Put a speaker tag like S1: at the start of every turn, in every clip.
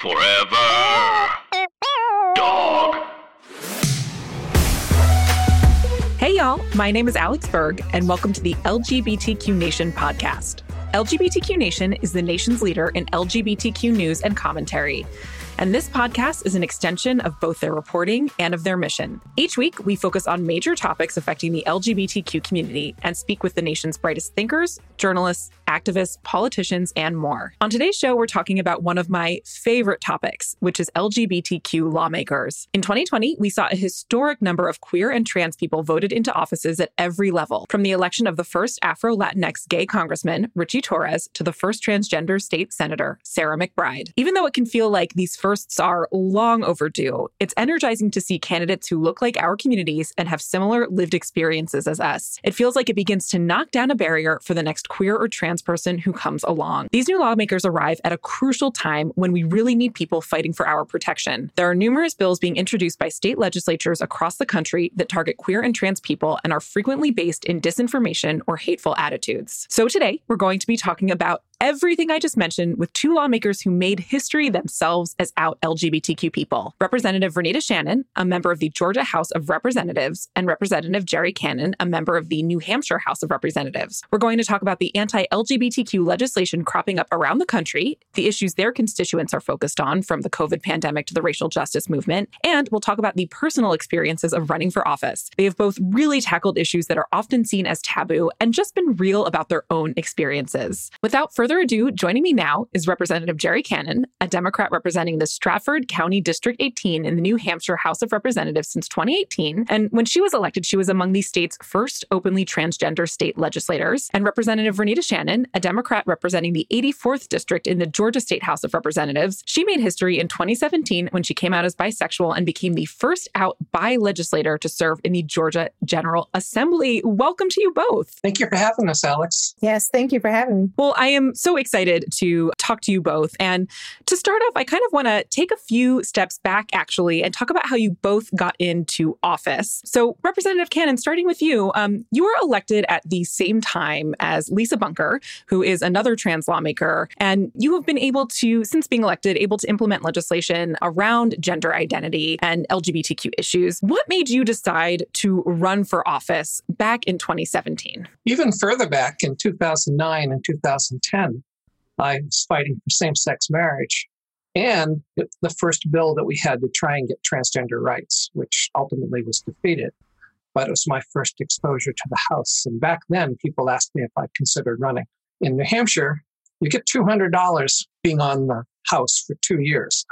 S1: Forever. Dog.
S2: Hey, y'all. My name is Alex Berg, and welcome to the LGBTQ Nation podcast. LGBTQ Nation is the nation's leader in LGBTQ news and commentary. And this podcast is an extension of both their reporting and of their mission. Each week, we focus on major topics affecting the LGBTQ community and speak with the nation's brightest thinkers, journalists, activists, politicians, and more. On today's show, we're talking about one of my favorite topics, which is LGBTQ lawmakers. In 2020, we saw a historic number of queer and trans people voted into offices at every level, from the election of the first Afro Latinx gay congressman, Richie Torres, to the first transgender state senator, Sarah McBride. Even though it can feel like these firsts are long overdue, it's energizing to see candidates who look like our communities and have similar lived experiences as us. It feels like it begins to knock down a barrier for the next queer or trans person who comes along. These new lawmakers arrive at a crucial time when we really need people fighting for our protection. There are numerous bills being introduced by state legislatures across the country that target queer and trans people and are frequently based in disinformation or hateful attitudes. So today, we're going to be talking about everything I just mentioned with two lawmakers who made history themselves as out LGBTQ people Representative Renitta Shannon, a member of the Georgia House of Representatives, and Representative Gerri Cannon, a member of the New Hampshire House of Representatives. We're going to talk about the anti LGBTQ legislation cropping up around the country, the issues their constituents are focused on, from the COVID pandemic to the racial justice movement, and we'll talk about the personal experiences of running for office. They have both really tackled issues that are often seen as taboo and just been real about their own experiences. Without further ado, joining me now is Representative Gerri Cannon, a Democrat representing the Strafford County District 18 in the New Hampshire House of Representatives since 2018. And when she was elected, she was among the state's first openly transgender state legislators. And Representative Renitta Shannon, a Democrat representing the 84th District in the Georgia State House of Representatives, she made history in 2017 when she came out as bisexual and became the first out bi legislator to serve in the Georgia General Assembly. Welcome to you both.
S3: Thank you for having us, Alex.
S4: Yes, thank you for having me.
S2: Well, I am so excited to talk to you both. And to start off, I kind of want to take a few steps back, actually, and talk about how you both got into office. So, Representative Cannon, starting with you, um, you were elected at the same time as Lisa Bunker, who is another trans lawmaker. And you have been able to, since being elected, able to implement legislation around gender identity and LGBTQ issues. What made you decide to run for office back in 2017?
S3: Even further back in 2009 and 2010, I was fighting for same sex marriage and the first bill that we had to try and get transgender rights, which ultimately was defeated. But it was my first exposure to the House. And back then, people asked me if I considered running. In New Hampshire, you get $200 being on the House for two years.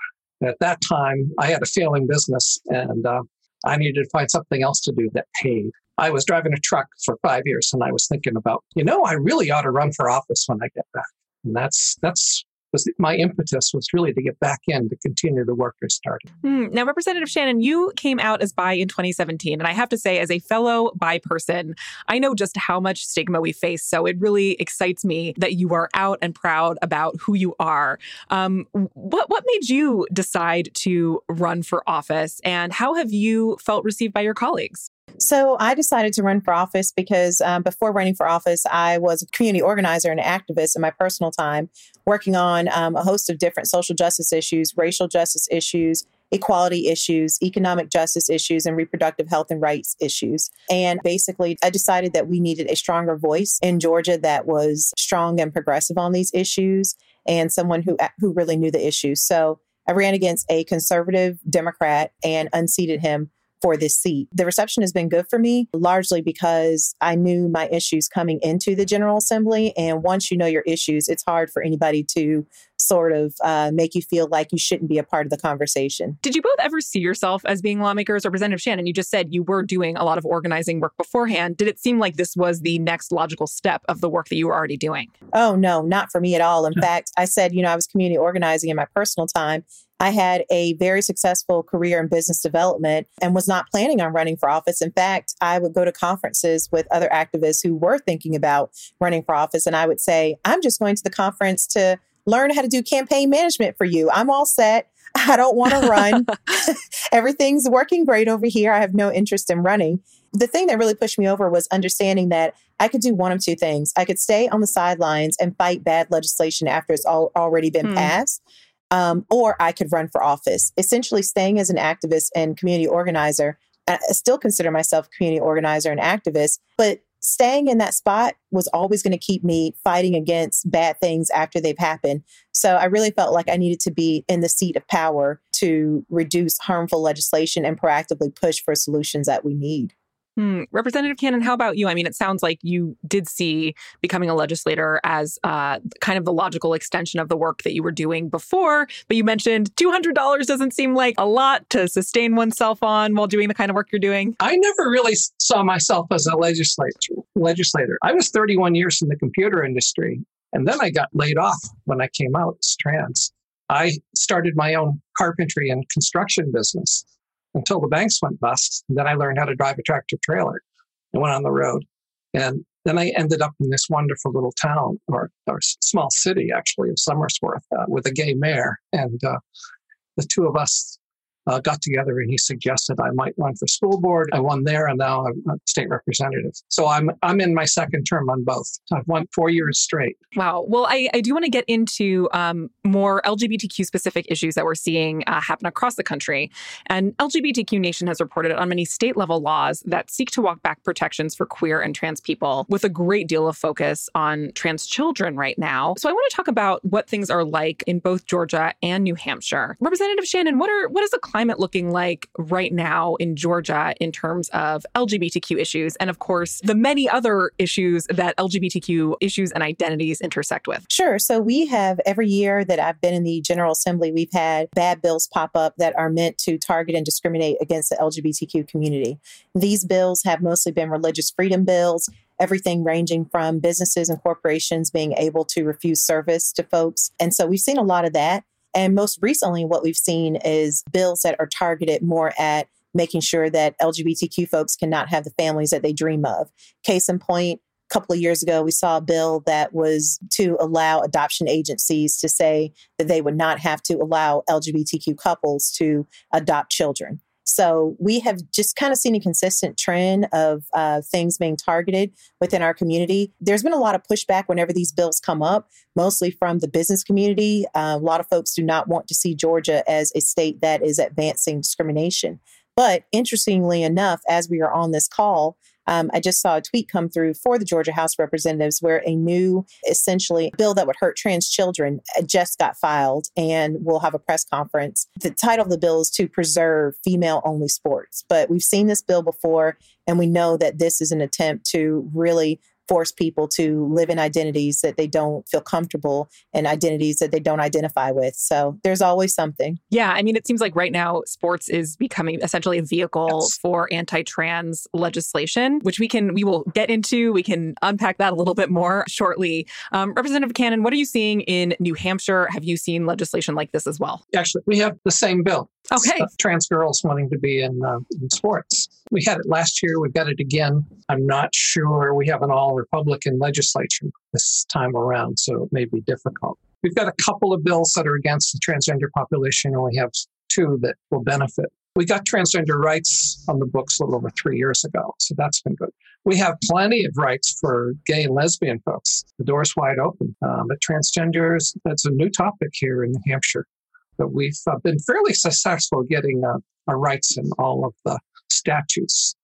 S3: At that time, I had a failing business and uh, I needed to find something else to do that paid. I was driving a truck for five years and I was thinking about, you know, I really ought to run for office when I get back. And that's that's was my impetus was really to get back in to continue the work I started.
S2: Hmm. Now, Representative Shannon, you came out as bi in 2017, and I have to say, as a fellow bi person, I know just how much stigma we face. So it really excites me that you are out and proud about who you are. Um, what what made you decide to run for office, and how have you felt received by your colleagues?
S4: So I decided to run for office because um, before running for office, I was a community organizer and activist in my personal time, working on um, a host of different social justice issues, racial justice issues, equality issues, economic justice issues, and reproductive health and rights issues. And basically, I decided that we needed a stronger voice in Georgia that was strong and progressive on these issues and someone who, who really knew the issues. So I ran against a conservative Democrat and unseated him for this seat. The reception has been good for me, largely because I knew my issues coming into the General Assembly. And once you know your issues, it's hard for anybody to sort of uh, make you feel like you shouldn't be a part of the conversation.
S2: Did you both ever see yourself as being lawmakers? Or representative Shannon, you just said you were doing a lot of organizing work beforehand. Did it seem like this was the next logical step of the work that you were already doing?
S4: Oh, no, not for me at all. In fact, I said, you know, I was community organizing in my personal time. I had a very successful career in business development and was not planning on running for office. In fact, I would go to conferences with other activists who were thinking about running for office. And I would say, I'm just going to the conference to learn how to do campaign management for you. I'm all set. I don't want to run. Everything's working great over here. I have no interest in running. The thing that really pushed me over was understanding that I could do one of two things. I could stay on the sidelines and fight bad legislation after it's all, already been hmm. passed. Um, or I could run for office. Essentially, staying as an activist and community organizer. I still consider myself community organizer and activist, but staying in that spot was always going to keep me fighting against bad things after they've happened. So I really felt like I needed to be in the seat of power to reduce harmful legislation and proactively push for solutions that we need.
S2: Hmm. Representative Cannon, how about you? I mean, it sounds like you did see becoming a legislator as uh, kind of the logical extension of the work that you were doing before. But you mentioned $200 doesn't seem like a lot to sustain oneself on while doing the kind of work you're doing.
S3: I never really saw myself as a legislator. Legislator. I was 31 years in the computer industry, and then I got laid off when I came out as trans. I started my own carpentry and construction business until the banks went bust. Then I learned how to drive a tractor trailer and went on the road. And then I ended up in this wonderful little town or, or small city, actually, of Somersworth uh, with a gay mayor. And uh, the two of us uh, got together and he suggested I might run for school board. I won there and now I'm a state representative. So I'm I'm in my second term on both. I've won four years straight.
S2: Wow. Well, I, I do want to get into um, more LGBTQ specific issues that we're seeing uh, happen across the country. And LGBTQ Nation has reported on many state level laws that seek to walk back protections for queer and trans people with a great deal of focus on trans children right now. So I want to talk about what things are like in both Georgia and New Hampshire. Representative Shannon, what are what is the climate looking like right now in Georgia in terms of LGBTQ issues and, of course, the many other issues that LGBTQ issues and identities intersect with?
S4: Sure. So we have every year that I've been in the General Assembly, we've had bad bills pop up that are meant to target and discriminate against the LGBTQ community. These bills have mostly been religious freedom bills everything ranging from businesses and corporations being able to refuse service to folks. And so we've seen a lot of that. And most recently, what we've seen is bills that are targeted more at making sure that LGBTQ folks cannot have the families that they dream of. Case in point, a couple of years ago, we saw a bill that was to allow adoption agencies to say that they would not have to allow LGBTQ couples to adopt children. So we have just kind of seen a consistent trend of uh, things being targeted within our community. There's been a lot of pushback whenever these bills come up, mostly from the business community. Uh, a lot of folks do not want to see Georgia as a state that is advancing discrimination. But interestingly enough, as we are on this call, um, I just saw a tweet come through for the Georgia House Representatives where a new, essentially, bill that would hurt trans children uh, just got filed and we'll have a press conference. The title of the bill is to preserve female only sports. But we've seen this bill before, and we know that this is an attempt to really force people to live in identities that they don't feel comfortable and identities that they don't identify with. So there's always something.
S2: Yeah. I mean, it seems like right now sports is becoming essentially a vehicle yes. for anti trans legislation, which we can, we will get into. We can unpack that a little bit more shortly. Um, Representative Cannon, what are you seeing in New Hampshire? Have you seen legislation like this as well?
S3: Actually, we have the same bill.
S2: Okay.
S3: trans girls wanting to be in, uh, in sports. We had it last year. We've got it again. I'm not sure. We have an all Republican legislature this time around, so it may be difficult. We've got a couple of bills that are against the transgender population, and we have two that will benefit. We got transgender rights on the books a little over three years ago, so that's been good. We have plenty of rights for gay and lesbian folks. The door's wide open. Um, but transgenders, that's a new topic here in New Hampshire. But we've uh, been fairly successful getting uh, our rights in all of the statutes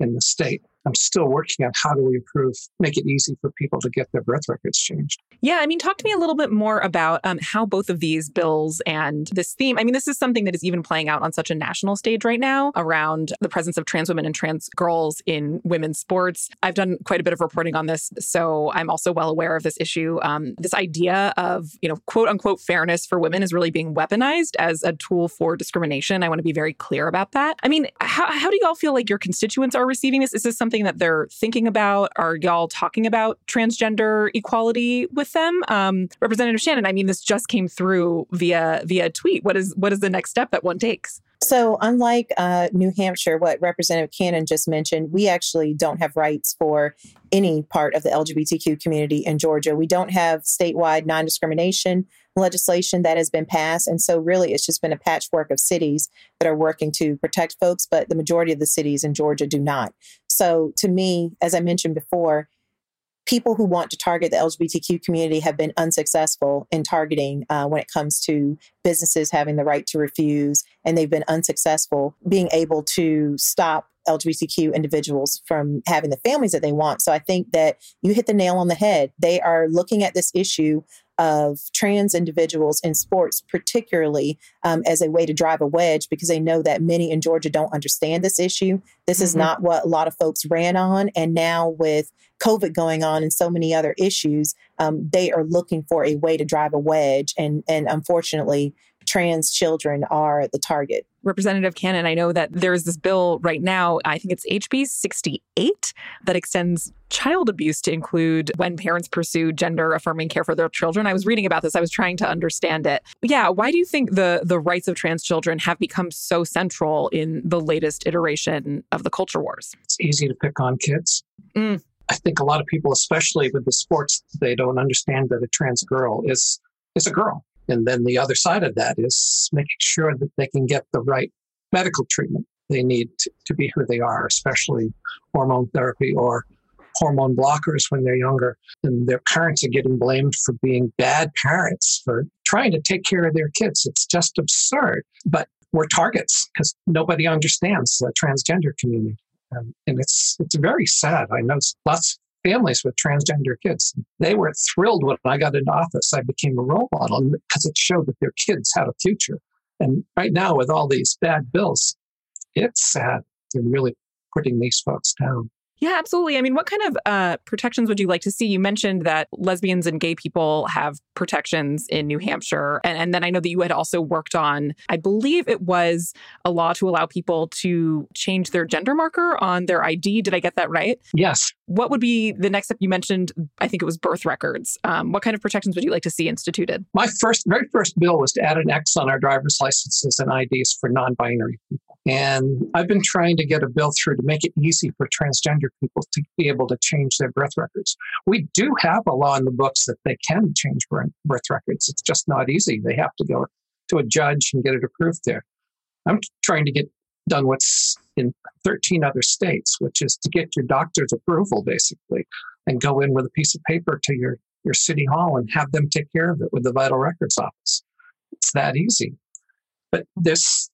S3: in the state. I'm still working on how do we improve, make it easy for people to get their birth records changed.
S2: Yeah, I mean, talk to me a little bit more about um, how both of these bills and this theme. I mean, this is something that is even playing out on such a national stage right now around the presence of trans women and trans girls in women's sports. I've done quite a bit of reporting on this, so I'm also well aware of this issue. Um, this idea of, you know, quote unquote fairness for women is really being weaponized as a tool for discrimination. I want to be very clear about that. I mean, how, how do y'all feel like your constituents are receiving this? Is this something that they're thinking about? Are y'all talking about transgender equality with with them. Um, Representative Shannon, I mean, this just came through via via tweet. What is what is the next step that one takes?
S4: So, unlike uh, New Hampshire, what Representative Cannon just mentioned, we actually don't have rights for any part of the LGBTQ community in Georgia. We don't have statewide non discrimination legislation that has been passed. And so, really, it's just been a patchwork of cities that are working to protect folks, but the majority of the cities in Georgia do not. So, to me, as I mentioned before, people who want to target the LGBTQ community have been unsuccessful in targeting uh, when it comes to businesses having the right to refuse, and they've been unsuccessful being able to stop LGBTQ individuals from having the families that they want. So I think that you hit the nail on the head. They are looking at this issue of trans individuals in sports, particularly um, as a way to drive a wedge, because they know that many in Georgia don't understand this issue. This mm-hmm. is not what a lot of folks ran on. And now with COVID going on and so many other issues, um, they are looking for a way to drive a wedge. And, and unfortunately, trans children are the target.
S2: Representative Cannon, I know that there's this bill right now, I think it's HB 68, that extends child abuse to include when parents pursue gender affirming care for their children. I was reading about this, I was trying to understand it. Yeah, why do you think the the rights of trans children have become so central in the latest iteration of the culture wars?
S3: It's easy to pick on kids. Mm. I think a lot of people, especially with the sports, they don't understand that a trans girl is is a girl. And then the other side of that is making sure that they can get the right medical treatment they need to, be who they are, especially hormone therapy or hormone blockers when they're younger. And their parents are getting blamed for being bad parents for trying to take care of their kids. It's just absurd. But we're targets because nobody understands the transgender community. And it's it's very sad. I know lots families with transgender kids. They were thrilled when I got into office. I became a role model because it showed that their kids had a future. And right now, with all these bad bills, it's sad. They're really putting these folks down.
S2: Yeah, absolutely. I mean, what kind of uh, protections would you like to see? You mentioned that lesbians and gay people have protections in New Hampshire. And, and then I know that you had also worked on, I believe it was a law to allow people to change their gender marker on their ID. Did I get that right?
S3: Yes.
S2: What would be the next step? You mentioned, I think it was birth records. Um, what kind of protections would you like to see instituted?
S3: My first, very first bill was to add an X on our driver's licenses and IDs for non binary people. And I've been trying to get a bill through to make it easy for transgender people to be able to change their birth records. We do have a law in the books that they can change birth records. It's just not easy. They have to go to a judge and get it approved there. I'm trying to get done what's in 13 other states, which is to get your doctor's approval basically and go in with a piece of paper to your, your city hall and have them take care of it with the vital records office. It's that easy. But there's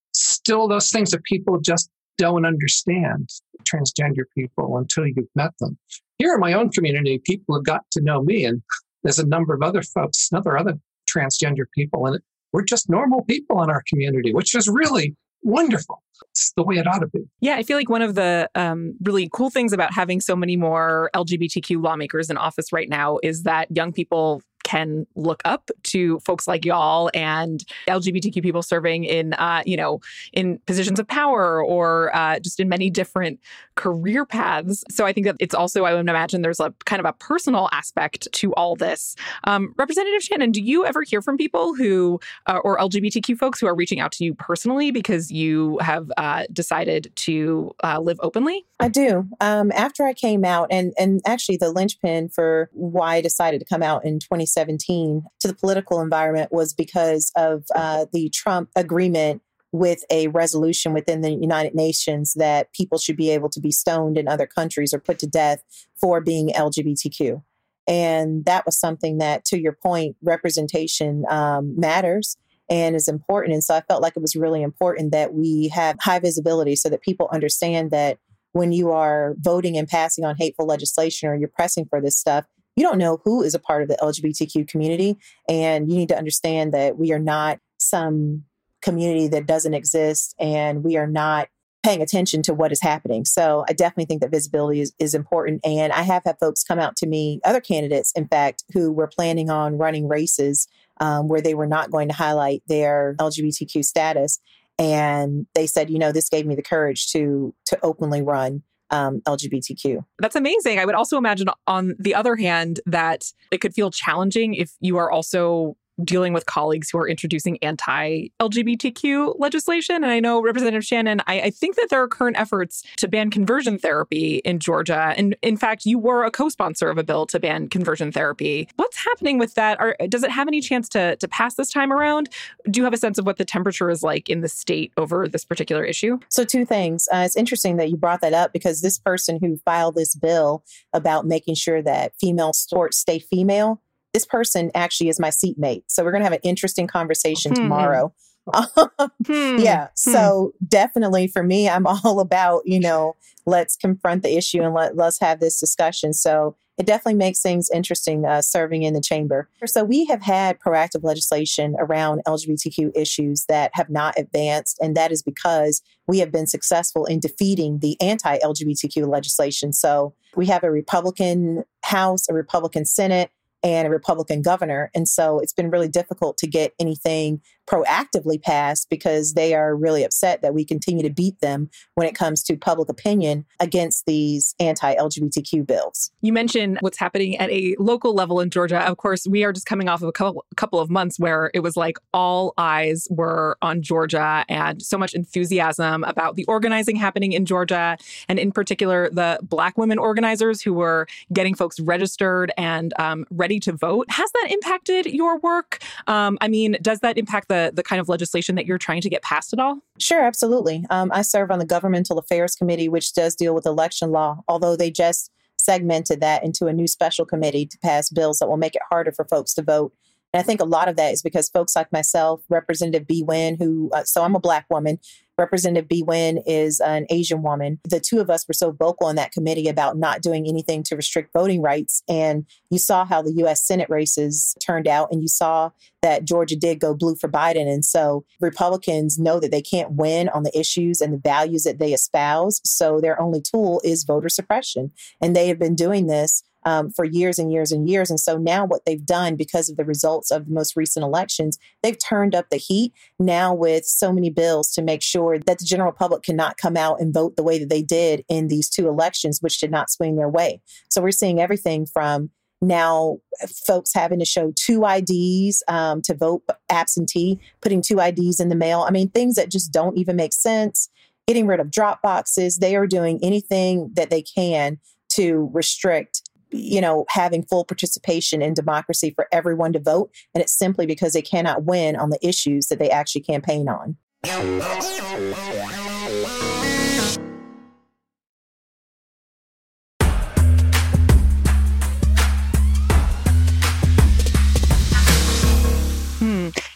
S3: still those things that people just don't understand transgender people until you've met them. Here in my own community, people have got to know me, and there's a number of other folks, other other transgender people, and we're just normal people in our community, which is really wonderful. It's the way it ought to be.
S2: Yeah, I feel like one of the um, really cool things about having so many more LGBTQ lawmakers in office right now is that young people can look up to folks like y'all and LGBTQ people serving in, uh, you know, in positions of power or uh, just in many different career paths. So I think that it's also, I would imagine there's a kind of a personal aspect to all this. Um, Representative Shannon, do you ever hear from people who, uh, or LGBTQ folks who are reaching out to you personally because you have uh, decided to uh, live openly?
S4: I do. Um, after I came out, and and actually the linchpin for why I decided to come out in 2016 2017 to the political environment was because of uh, the Trump agreement with a resolution within the United Nations that people should be able to be stoned in other countries or put to death for being LGBTQ. And that was something that, to your point, representation um, matters and is important. And so I felt like it was really important that we have high visibility so that people understand that when you are voting and passing on hateful legislation or you're pressing for this stuff, you don't know who is a part of the LGBTQ community. And you need to understand that we are not some community that doesn't exist and we are not paying attention to what is happening. So I definitely think that visibility is, is important. And I have had folks come out to me, other candidates, in fact, who were planning on running races um, where they were not going to highlight their LGBTQ status. And they said, you know, this gave me the courage to to openly run um, LGBTQ.
S2: That's amazing. I would also imagine, on the other hand, that it could feel challenging if you are also dealing with colleagues who are introducing anti LGBTQ legislation. And I know, Representative Shannon, I, I, think that there are current efforts to ban conversion therapy in Georgia. And in fact, you were a co sponsor of a bill to ban conversion therapy. What's happening with that? Are, does it have any chance to, to pass this time around? Do you have a sense of what the temperature is like in the state over this particular issue?
S4: So, two things. Uh, it's interesting that you brought that up because this person who filed this bill about making sure that female sports stay female this person actually is my seatmate. So we're going to have an interesting conversation hmm. tomorrow. hmm. Yeah. Hmm. So definitely for me, I'm all about, you know, let's confront the issue and let, let's have this discussion. So it definitely makes things interesting uh, serving in the chamber. So we have had proactive legislation around LGBTQ issues that have not advanced, and that is because we have been successful in defeating the anti-LGBTQ legislation. So we have a Republican House, a Republican Senate, and a Republican governor. And so it's been really difficult to get anything proactively pass because they are really upset that we continue to beat them when it comes to public opinion against these anti LGBTQ bills.
S2: You mentioned what's happening at a local level in Georgia. Of course, we are just coming off of a couple, couple of months where it was like all eyes were on Georgia and so much enthusiasm about the organizing happening in Georgia, and in particular, the Black women organizers who were getting folks registered and um, ready to vote. Has that impacted your work? Um, I mean, does that impact the the kind of legislation that you're trying to get passed at all?
S4: Sure, absolutely. Um, I serve on the Governmental Affairs Committee, which does deal with election law, although they just segmented that into a new special committee to pass bills that will make it harder for folks to vote. And I think a lot of that is because folks like myself, Representative Bee Nguyen, who, uh, so I'm a Black woman, Representative Bee Nguyen is an Asian woman. The two of us were so vocal in that committee about not doing anything to restrict voting rights. And you saw how the US Senate races turned out, and you saw that Georgia did go blue for Biden. And so Republicans know that they can't win on the issues and the values that they espouse. So their only tool is voter suppression. And they have been doing this um, for years and years and years. And so now, what they've done because of the results of the most recent elections, they've turned up the heat now with so many bills to make sure that the general public cannot come out and vote the way that they did in these two elections, which did not swing their way. So we're seeing everything from now folks having to show two IDs um, to vote absentee, putting two IDs in the mail. I mean, things that just don't even make sense. Getting rid of drop boxes. They are doing anything that they can to restrict you know, having full participation in democracy for everyone to vote. And it's simply because they cannot win on the issues that they actually campaign on.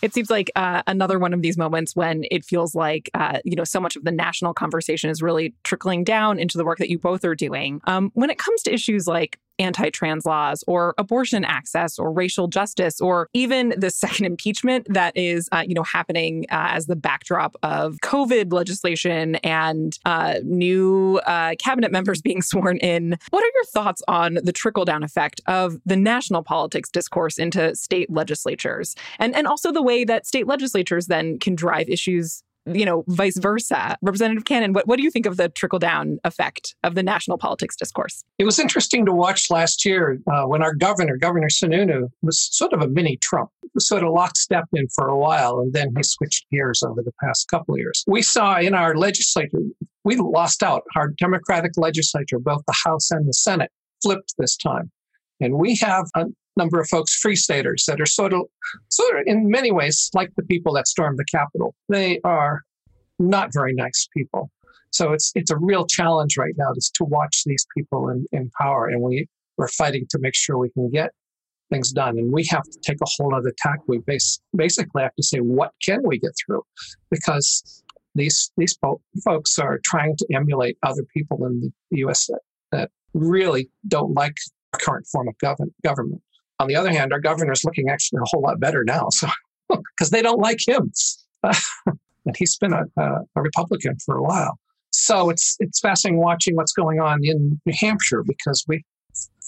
S2: it seems like uh, another one of these moments when it feels like uh, you know so much of the national conversation is really trickling down into the work that you both are doing. Um, when it comes to issues like anti trans laws or abortion access or racial justice or even the second impeachment that is, uh, you know, happening uh, as the backdrop of COVID legislation and uh, new uh, cabinet members being sworn in. What are your thoughts on the trickle down effect of the national politics discourse into state legislatures and, and also the way that state legislatures then can drive issues you know, vice versa. Representative Cannon, what, what do you think of the trickle down effect of the national politics discourse?
S3: It was interesting to watch last year uh, when our governor, Governor Sununu, was sort of a mini Trump, sort of lockstep in for a while, and then he switched gears over the past couple of years. We saw in our legislature, we lost out. Our Democratic legislature, both the House and the Senate, flipped this time. And we have a number of folks, free staters, that are sort of, sort of in many ways like the people that stormed the Capitol. They are not very nice people. So it's it's a real challenge right now just to watch these people in, in power, and we we're fighting to make sure we can get things done. And we have to take a whole other tack. We basically have to say, what can we get through? Because these these po- folks are trying to emulate other people in the U.S. that, that really don't like current form of gov- government. On the other hand, our governor is looking actually a whole lot better now, so because they don't like him, and he's been a, a, a Republican for a while. So it's it's fascinating watching what's going on in New Hampshire because we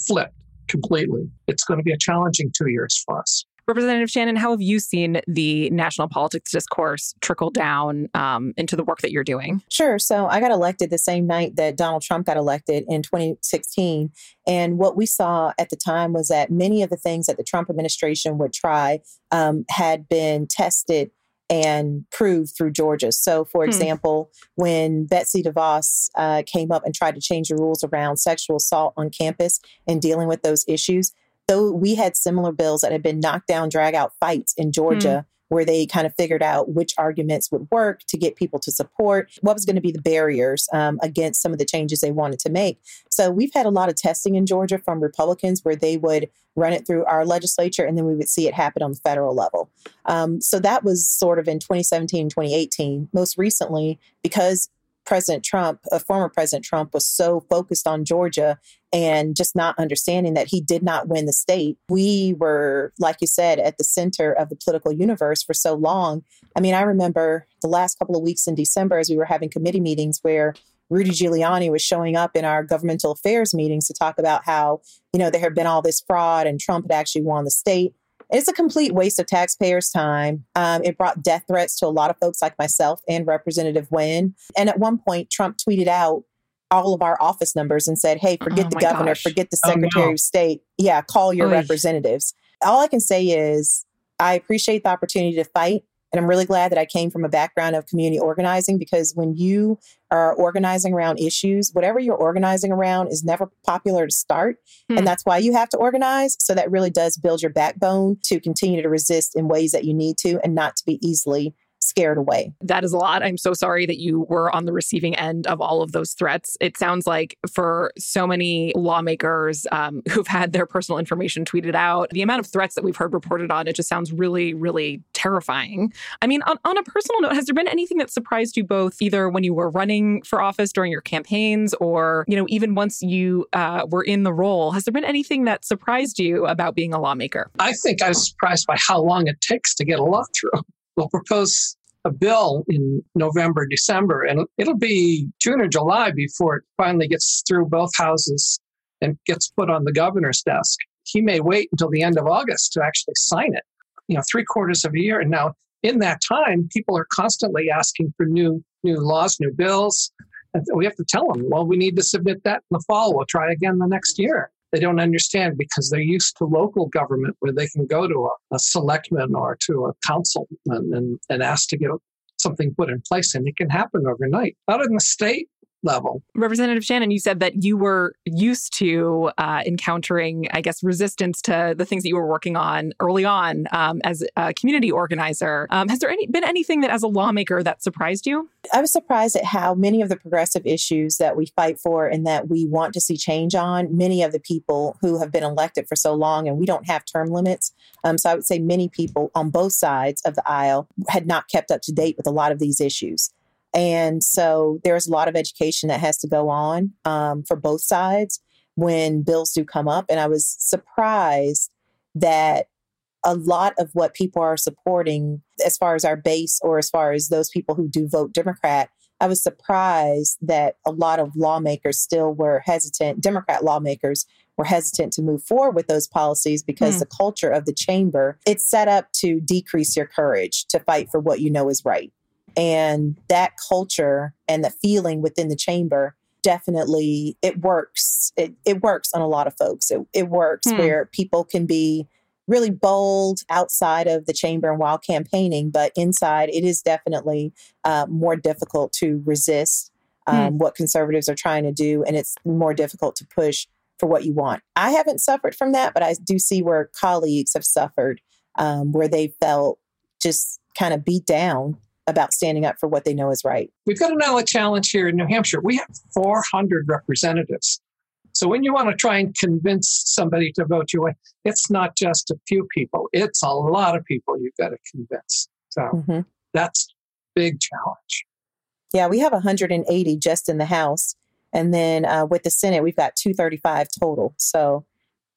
S3: flipped completely. It's going to be a challenging two years for us.
S2: Representative Shannon, how have you seen the national politics discourse trickle down um, into the work that you're doing?
S4: Sure. So I got elected the same night that Donald Trump got elected in 2016. And what we saw at the time was that many of the things that the Trump administration would try um, had been tested and proved through Georgia. So, for hmm. example, when Betsy DeVos uh, came up and tried to change the rules around sexual assault on campus and dealing with those issues, though we had similar bills that had been knocked down, drag out fights in Georgia. Mm. Where they kind of figured out which arguments would work to get people to support, what was going to be the barriers um, against some of the changes they wanted to make. So, we've had a lot of testing in Georgia from Republicans where they would run it through our legislature and then we would see it happen on the federal level. Um, so, that was sort of in 2017, 2018. Most recently, because President Trump, a former President Trump, was so focused on Georgia and just not understanding that he did not win the state. We were, like you said, at the center of the political universe for so long. I mean, I remember the last couple of weeks in December as we were having committee meetings where Rudy Giuliani was showing up in our governmental affairs meetings to talk about how, you know, there had been all this fraud and Trump had actually won the state. It's a complete waste of taxpayers' time. Um, it brought death threats to a lot of folks like myself and Representative Nguyen. And at one point, Trump tweeted out all of our office numbers and said, hey, forget oh the governor, gosh. forget the secretary oh, no. of state. Yeah, call your Oy. representatives. All I can say is I appreciate the opportunity to fight. And I'm really glad that I came from a background of community organizing because when you are organizing around issues, whatever you're organizing around is never popular to start. Hmm. And that's why you have to organize. So that really does build your backbone to continue to resist in ways that you need to and not to be easily scared away.
S2: That is a lot. I'm so sorry that you were on the receiving end of all of those threats. It sounds like for so many lawmakers um, who've had their personal information tweeted out, the amount of threats that we've heard reported on, it just sounds really, really terrifying. I mean, on, on a personal note, has there been anything that surprised you both, either when you were running for office during your campaigns or, you know, even once you uh, were in the role? Has there been anything that surprised you about being a lawmaker?
S3: I think I was surprised by how long it takes to get a law through will propose a bill in November, December, and it'll be June or July before it finally gets through both houses and gets put on the governor's desk. He may wait until the end of August to actually sign it, you know, three quarters of a year. And now, in that time, people are constantly asking for new new laws, new bills. And we have to tell them, well, we need to submit that in the fall. We'll try again the next year they don't understand because they're used to local government where they can go to a, a selectman or to a councilman and, and ask to get something put in place and it can happen overnight. Out in the state, level.
S2: Representative Shannon, you said that you were used to uh, encountering, I guess, resistance to the things that you were working on early on um, as a community organizer. Um, has there any, been anything that, as a lawmaker, that surprised you?
S4: I was surprised at how many of the progressive issues that we fight for and that we want to see change on, many of the people who have been elected for so long and we don't have term limits. Um, so I would say many people on both sides of the aisle had not kept up to date with a lot of these issues. And so there's a lot of education that has to go on um, for both sides when bills do come up. And I was surprised that a lot of what people are supporting, as far as our base or as far as those people who do vote Democrat, I was surprised that a lot of lawmakers still were hesitant, Democrat lawmakers were hesitant to move forward with those policies because mm. the culture of the chamber, it's set up to decrease your courage to fight for what you know is right. And that culture and the feeling within the chamber definitely it works. It, it works on a lot of folks. It, it works hmm. where people can be really bold outside of the chamber and while campaigning, but inside it is definitely uh, more difficult to resist hmm. um, hmm. what conservatives are trying to do, and it's more difficult to push for what you want. I haven't suffered from that, but I do see where colleagues have suffered, um, where they felt just kind of beat down about standing up for what they know is right.
S3: We've got another challenge here in New Hampshire. We have 400 representatives. So when you want to try and convince somebody to vote your way, it's not just a few people, it's a lot of people you've got to convince. So mm-hmm. that's big challenge.
S4: Yeah, we have 180 just in the House. And then uh, with the Senate, we've got 235 total. So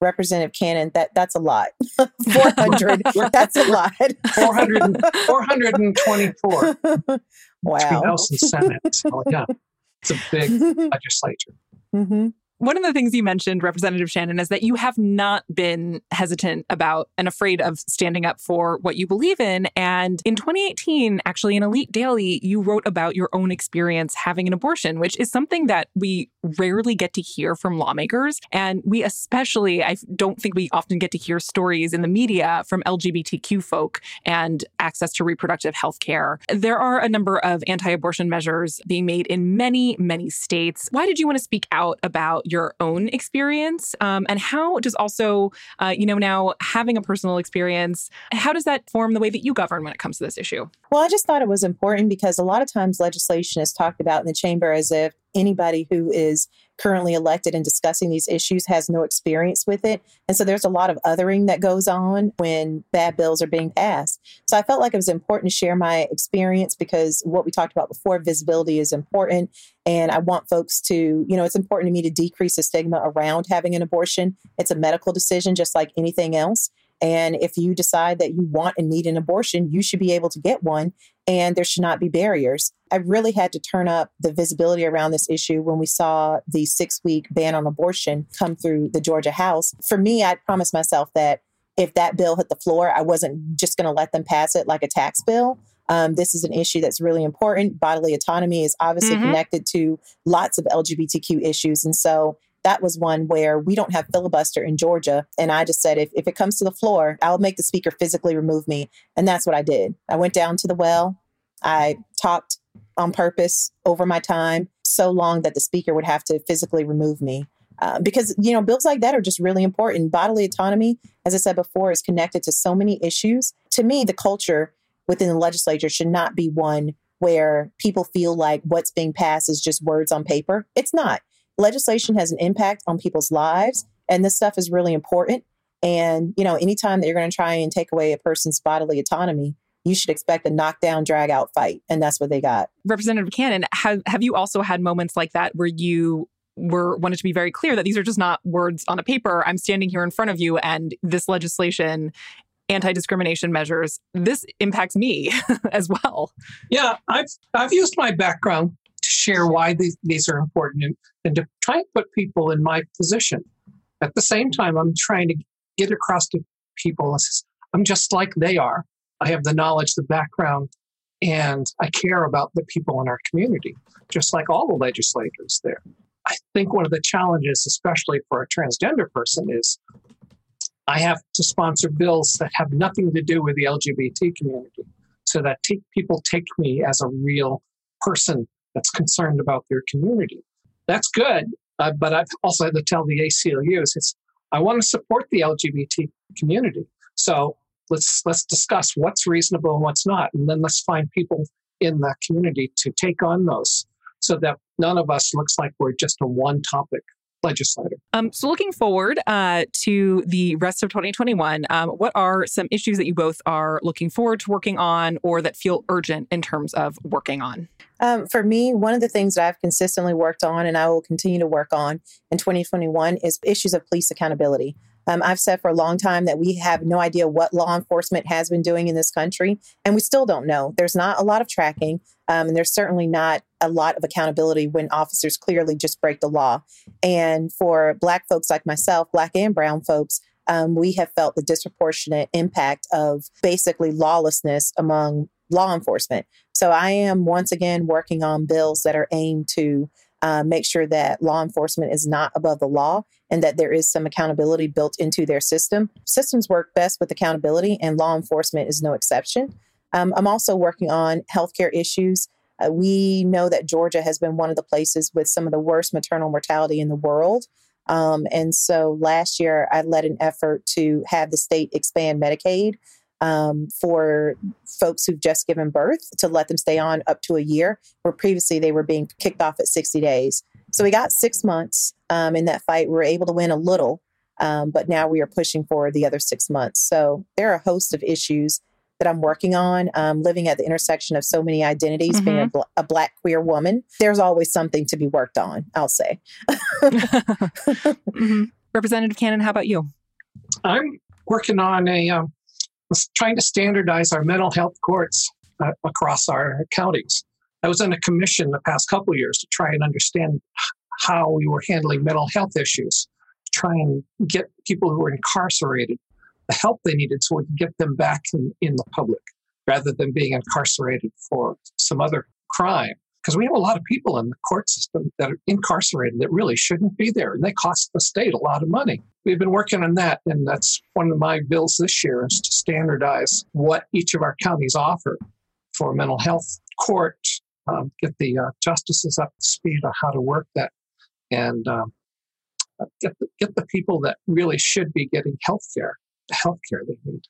S4: Representative Cannon, that that's a lot. 400, that's a lot.
S3: 400, 424. Wow. Between House and Senate. So, yeah, it's a big legislature.
S4: Mm-hmm.
S2: One of the things you mentioned, Representative Shannon, is that you have not been hesitant about and afraid of standing up for what you believe in. And in 2018, actually, in Elite Daily, you wrote about your own experience having an abortion, which is something that we rarely get to hear from lawmakers. And we especially, I don't think we often get to hear stories in the media from LGBTQ folk and access to reproductive health care. There are a number of anti abortion measures being made in many, many states. Why did you want to speak out about your own experience? Um, and how does also, uh, you know, now having a personal experience, how does that form the way that you govern when it comes to this issue?
S4: Well, I just thought it was important because a lot of times legislation is talked about in the chamber as if anybody who is currently elected and discussing these issues has no experience with it. And so there's a lot of othering that goes on when bad bills are being passed. So I felt like it was important to share my experience because what we talked about before, visibility is important. And I want folks to, you know, it's important to me to decrease the stigma around having an abortion. It's a medical decision, just like anything else. And if you decide that you want and need an abortion, you should be able to get one and there should not be barriers. I really had to turn up the visibility around this issue when we saw the six week ban on abortion come through the Georgia House. For me, I promised myself that if that bill hit the floor, I wasn't just going to let them pass it like a tax bill. Um, this is an issue that's really important. Bodily autonomy is obviously mm-hmm. connected to lots of LGBTQ issues. And so that was one where we don't have filibuster in Georgia. And I just said, if, if it comes to the floor, I'll make the speaker physically remove me. And that's what I did. I went down to the well. I talked on purpose over my time so long that the speaker would have to physically remove me. Uh, because you know bills like that are just really important bodily autonomy as i said before is connected to so many issues to me the culture within the legislature should not be one where people feel like what's being passed is just words on paper it's not legislation has an impact on people's lives, and this stuff is really important. And, you know, anytime that you're going to try and take away a person's bodily autonomy, you should expect a knockdown, drag out fight. And that's what they got.
S2: Representative Cannon, have, have you also had moments like that where you were wanted to be very clear that these are just not words on a paper. I'm standing here in front of you, and this legislation, anti discrimination measures, this impacts me as well.
S3: Yeah, I've I've used my background share why these, these are important and, and to try and put people in my position. At the same time, I'm trying to get across to people. I'm just like they are. I have the knowledge, the background, and I care about the people in our community, just like all the legislators there. I think one of the challenges, especially for a transgender person, is I have to sponsor bills that have nothing to do with the LGBT community so that people take me as a real person that's concerned about their community. That's good, uh, but I've also had to tell the ACLUs it's I want to support the LGBT community. So let's let's discuss what's reasonable and what's not, and then let's find people in the community to take on those, so that none of us looks like we're just a one topic legislator.
S2: Um, so, looking forward uh, to the rest of 2021, um, what are some issues that you both are looking forward to working on or that feel urgent in terms of working on?
S4: Um, for me, one of the things that I've consistently worked on and I will continue to work on in 2021 is issues of police accountability. Um, I've said for a long time that we have no idea what law enforcement has been doing in this country, and we still don't know. There's not a lot of tracking, um, and there's certainly not a lot of accountability when officers clearly just break the law. And for Black folks like myself, Black and Brown folks, um, we have felt the disproportionate impact of basically lawlessness among law enforcement. So I am once again working on bills that are aimed to uh, make sure that law enforcement is not above the law and that there is some accountability built into their system. Systems work best with accountability, and law enforcement is no exception. Um, I'm also working on healthcare issues. Uh, we know that Georgia has been one of the places with some of the worst maternal mortality in the world. Um, and so last year, I led an effort to have the state expand Medicaid um, for folks who've just given birth to let them stay on up to a year, where previously they were being kicked off at 60 days. So we got six months um, in that fight. We were able to win a little, um, but now we are pushing for the other six months. So there are a host of issues that I'm working on, um, living at the intersection of so many identities, mm-hmm. being a, mm-hmm. bl- a, black queer woman. There's always something to be worked on, I'll say.
S2: mm-hmm. Representative Cannon, how about you?
S3: I'm working on a um, trying to standardize our mental health courts uh, across our counties. I was on a commission the past couple years to try and understand how we were handling mental health issues, try and get people who were incarcerated help they needed so we could get them back in, in the public rather than being incarcerated for some other crime. Because we have a lot of people in the court system that are incarcerated that really shouldn't be there, and they cost the state a lot of money. We've been working on that, and that's one of my bills this year is to standardize what each of our counties offer for mental health court, um, get the uh, justices up to speed on how to work that, and um, get the, get the people that really should be getting health care the health care they need.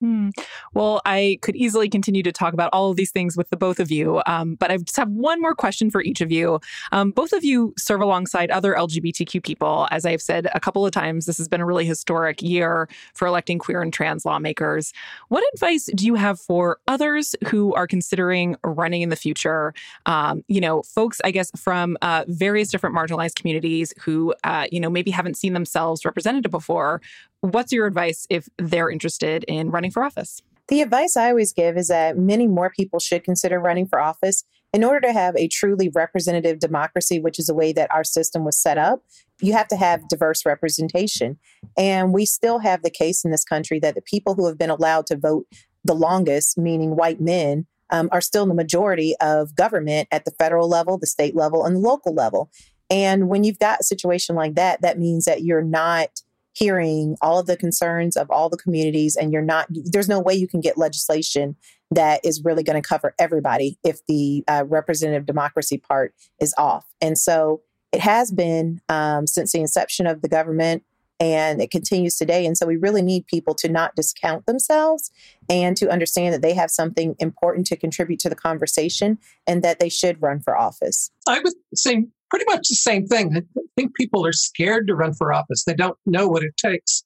S2: Hmm. Well, I could easily continue to talk about all of these things with the both of you, um, but I just have one more question for each of you. Um, both of you serve alongside other LGBTQ people. As I've said a couple of times, this has been a really historic year for electing queer and trans lawmakers. What advice do you have for others who are considering running in the future? Um, you know, folks, I guess, from uh, various different marginalized communities who, uh, you know, maybe haven't seen themselves represented before. What's your advice if they're interested in running for office?
S4: The advice I always give is that many more people should consider running for office in order to have a truly representative democracy, which is the way that our system was set up. You have to have diverse representation. And we still have the case in this country that the people who have been allowed to vote the longest, meaning white men, um, are still the majority of government at the federal level, the state level, and the local level. And when you've got a situation like that, that means that you're not hearing all of the concerns of all the communities and you're not there's no way you can get legislation that is really going to cover everybody if the uh, representative democracy part is off. And so it has been um, since the inception of the government and it continues today and so we really need people to not discount themselves and to understand that they have something important to contribute to the conversation and that they should run for office
S3: i would say pretty much the same thing. I think people are scared to run for office. They don't know what it takes.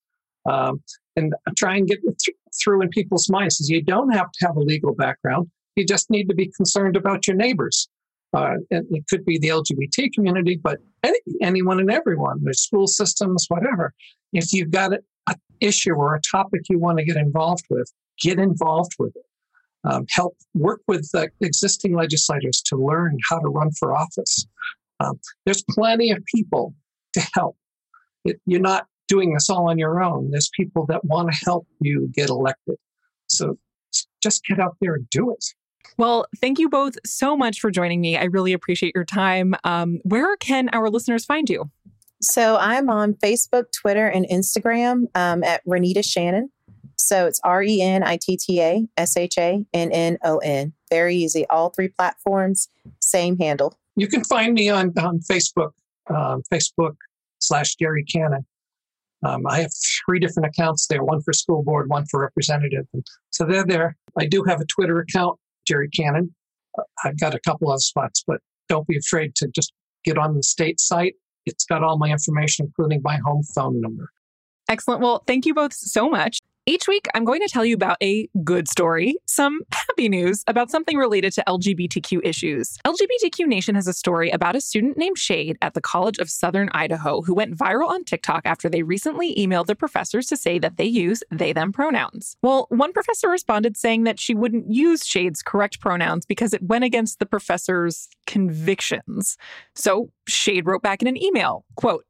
S3: Um, and try and get th- through in people's minds is you don't have to have a legal background. You just need to be concerned about your neighbors. Uh, and it could be the LGBT community, but any, anyone and everyone, the school systems, whatever. If you've got an issue or a topic you want to get involved with, get involved with it. Um, help work with the existing legislators to learn how to run for office. Um, there's plenty of people to help. It, you're not doing this all on your own. There's people that want to help you get elected. So just get out there and do it.
S2: Well, thank you both so much for joining me. I really appreciate your time. Um, where can our listeners find you?
S4: So I'm on Facebook, Twitter, and Instagram um, at Renitta Shannon. So it's R E N I T T A S H A N N O N. Very easy. All three platforms, same handle
S3: you can find me on, on Facebook, um, Facebook slash Gerri Cannon. Um, I have three different accounts there, one for school board, one for representative. And so they're there. I do have a Twitter account, Gerri Cannon. Uh, I've got a couple of spots, but don't be afraid to just get on the state site. It's got all my information, including my home phone number.
S2: Excellent. Well, thank you both so much. Each week, I'm going to tell you about a good story, some happy news about something related to LGBTQ issues. LGBTQ Nation has a story about a student named Shade at the College of Southern Idaho who went viral on TikTok after they recently emailed the professors to say that they use they them pronouns. Well, one professor responded saying that she wouldn't use Shade's correct pronouns because it went against the professor's convictions. So Shade wrote back in an email, quote,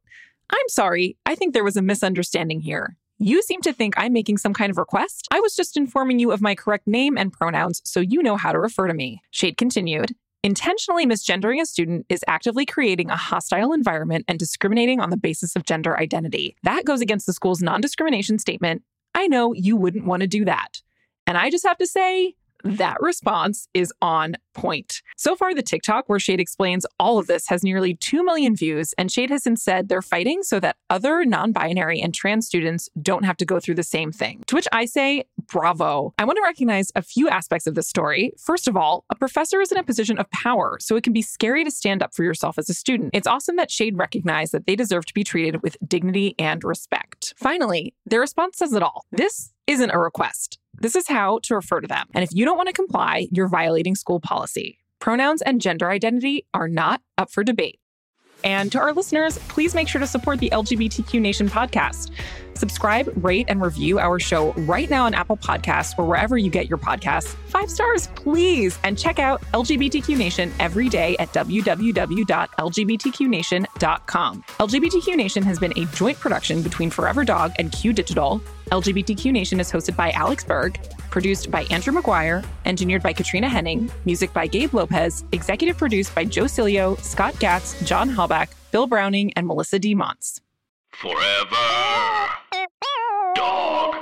S2: I'm sorry, I think there was a misunderstanding here. You seem to think I'm making some kind of request. I was just informing you of my correct name and pronouns so you know how to refer to me. Shade continued. Intentionally misgendering a student is actively creating a hostile environment and discriminating on the basis of gender identity. That goes against the school's non discrimination statement. I know you wouldn't want to do that. And I just have to say, that response is on point. So far, the TikTok where Shade explains all of this has nearly 2 million views, and Shade has said they're fighting so that other non binary and trans students don't have to go through the same thing. To which I say, bravo. I want to recognize a few aspects of this story. First of all, a professor is in a position of power, so it can be scary to stand up for yourself as a student. It's awesome that Shade recognized that they deserve to be treated with dignity and respect. Finally, their response says it all. This isn't a request. This is how to refer to them. And if you don't want to comply, you're violating school policy. Pronouns and gender identity are not up for debate. And to our listeners, please make sure to support the LGBTQ Nation podcast. Subscribe, rate, and review our show right now on Apple Podcasts or wherever you get your podcasts. Five stars, please. And check out LGBTQ Nation every day at www.lgbtqnation.com. LGBTQ Nation has been a joint production between Forever Dog and Q Digital. LGBTQ Nation is hosted by Alex Berg, produced by Andrew McGuire, engineered by Katrina Henning, music by Gabe Lopez, executive produced by Joe Cilio, Scott Gatz, John Halbach, Bill Browning, and Melissa D. Montz.
S1: Forever. Dog.